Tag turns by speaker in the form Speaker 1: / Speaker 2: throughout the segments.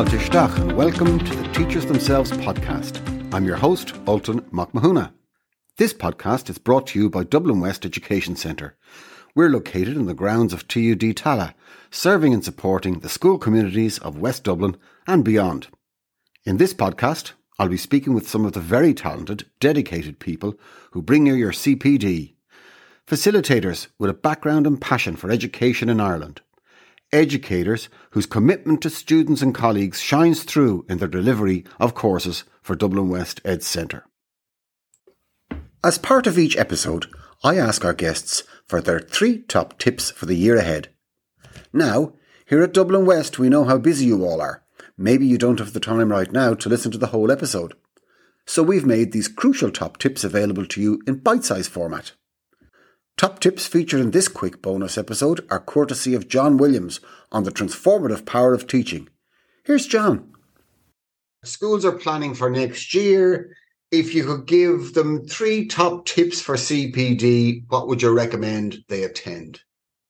Speaker 1: Fáilte Isteach and welcome to the Teachers Themselves podcast. I'm your host, Ultan McMahuna. This podcast is brought to you by Dublin West Education Centre. We're located in the grounds of TUD Tallaght, serving and supporting the school communities of West Dublin and beyond. In this podcast, I'll be speaking with some of the very talented, dedicated people who bring you your CPD. Facilitators with a background and passion for education in Ireland educators whose commitment to students and colleagues shines through in their delivery of courses for Dublin West Ed Centre. As part of each episode, I ask our guests for their three top tips for the year ahead. Now, here at Dublin West, we know how busy you all are. Maybe you don't have the time right now to listen to the whole episode. So we've made these crucial top tips available to you in bite sized format. Top tips featured in this quick bonus episode are courtesy of John Williams on the transformative power of teaching. Here's John. Schools are planning for next year. If you could give them three top tips for CPD, what would you recommend they attend?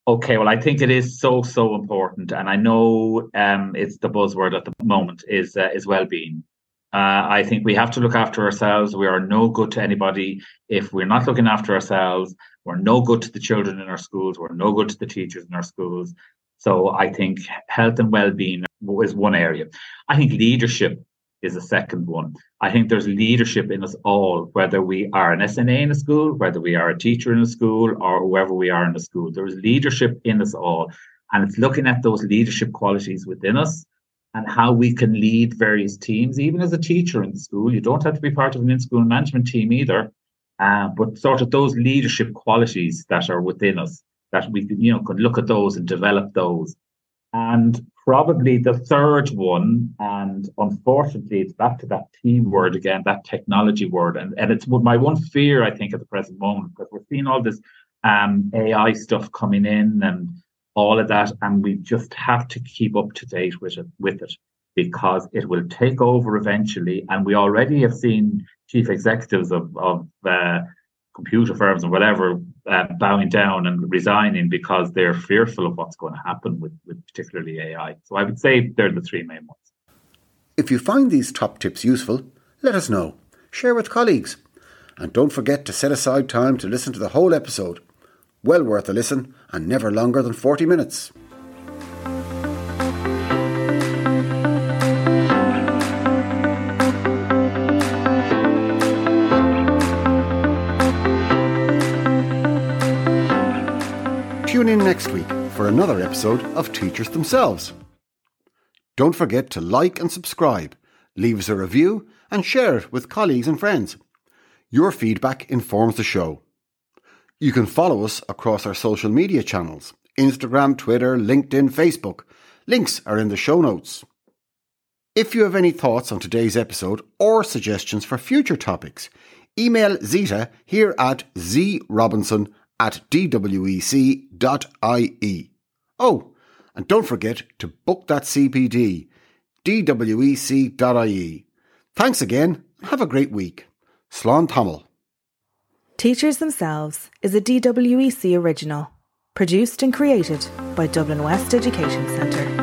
Speaker 2: Okay, well, I think it is so so important, and I know um, it's the buzzword at the moment is uh, is well-being. Uh, I think we have to look after ourselves. We are no good to anybody if we're not looking after ourselves. We're no good to the children in our schools. We're no good to the teachers in our schools. So I think health and well-being is one area. I think leadership is a second one. I think there's leadership in us all, whether we are an SNA in a school, whether we are a teacher in a school, or whoever we are in a school. There is leadership in us all. And it's looking at those leadership qualities within us and how we can lead various teams, even as a teacher in the school. You don't have to be part of an in school management team either. Uh, but sort of those leadership qualities that are within us that we you know can look at those and develop those and probably the third one and unfortunately it's back to that team word again that technology word and, and it's my one fear i think at the present moment because we're seeing all this um, ai stuff coming in and all of that and we just have to keep up to date with it with it because it will take over eventually and we already have seen chief executives of, of uh, computer firms and whatever uh, bowing down and resigning because they're fearful of what's going to happen with, with particularly AI. So I would say they're the three main ones.
Speaker 1: If you find these top tips useful, let us know. Share with colleagues. And don't forget to set aside time to listen to the whole episode. Well worth a listen and never longer than 40 minutes. Tune in next week for another episode of Teachers Themselves. Don't forget to like and subscribe, leave us a review, and share it with colleagues and friends. Your feedback informs the show. You can follow us across our social media channels Instagram, Twitter, LinkedIn, Facebook. Links are in the show notes. If you have any thoughts on today's episode or suggestions for future topics, email Zita here at zrobinson at dwec.ie. Oh, and don't forget to book that CPD, dwec.ie. Thanks again have a great week. Slán Tamil.
Speaker 3: Teachers Themselves is a DWEC original, produced and created by Dublin West Education Centre.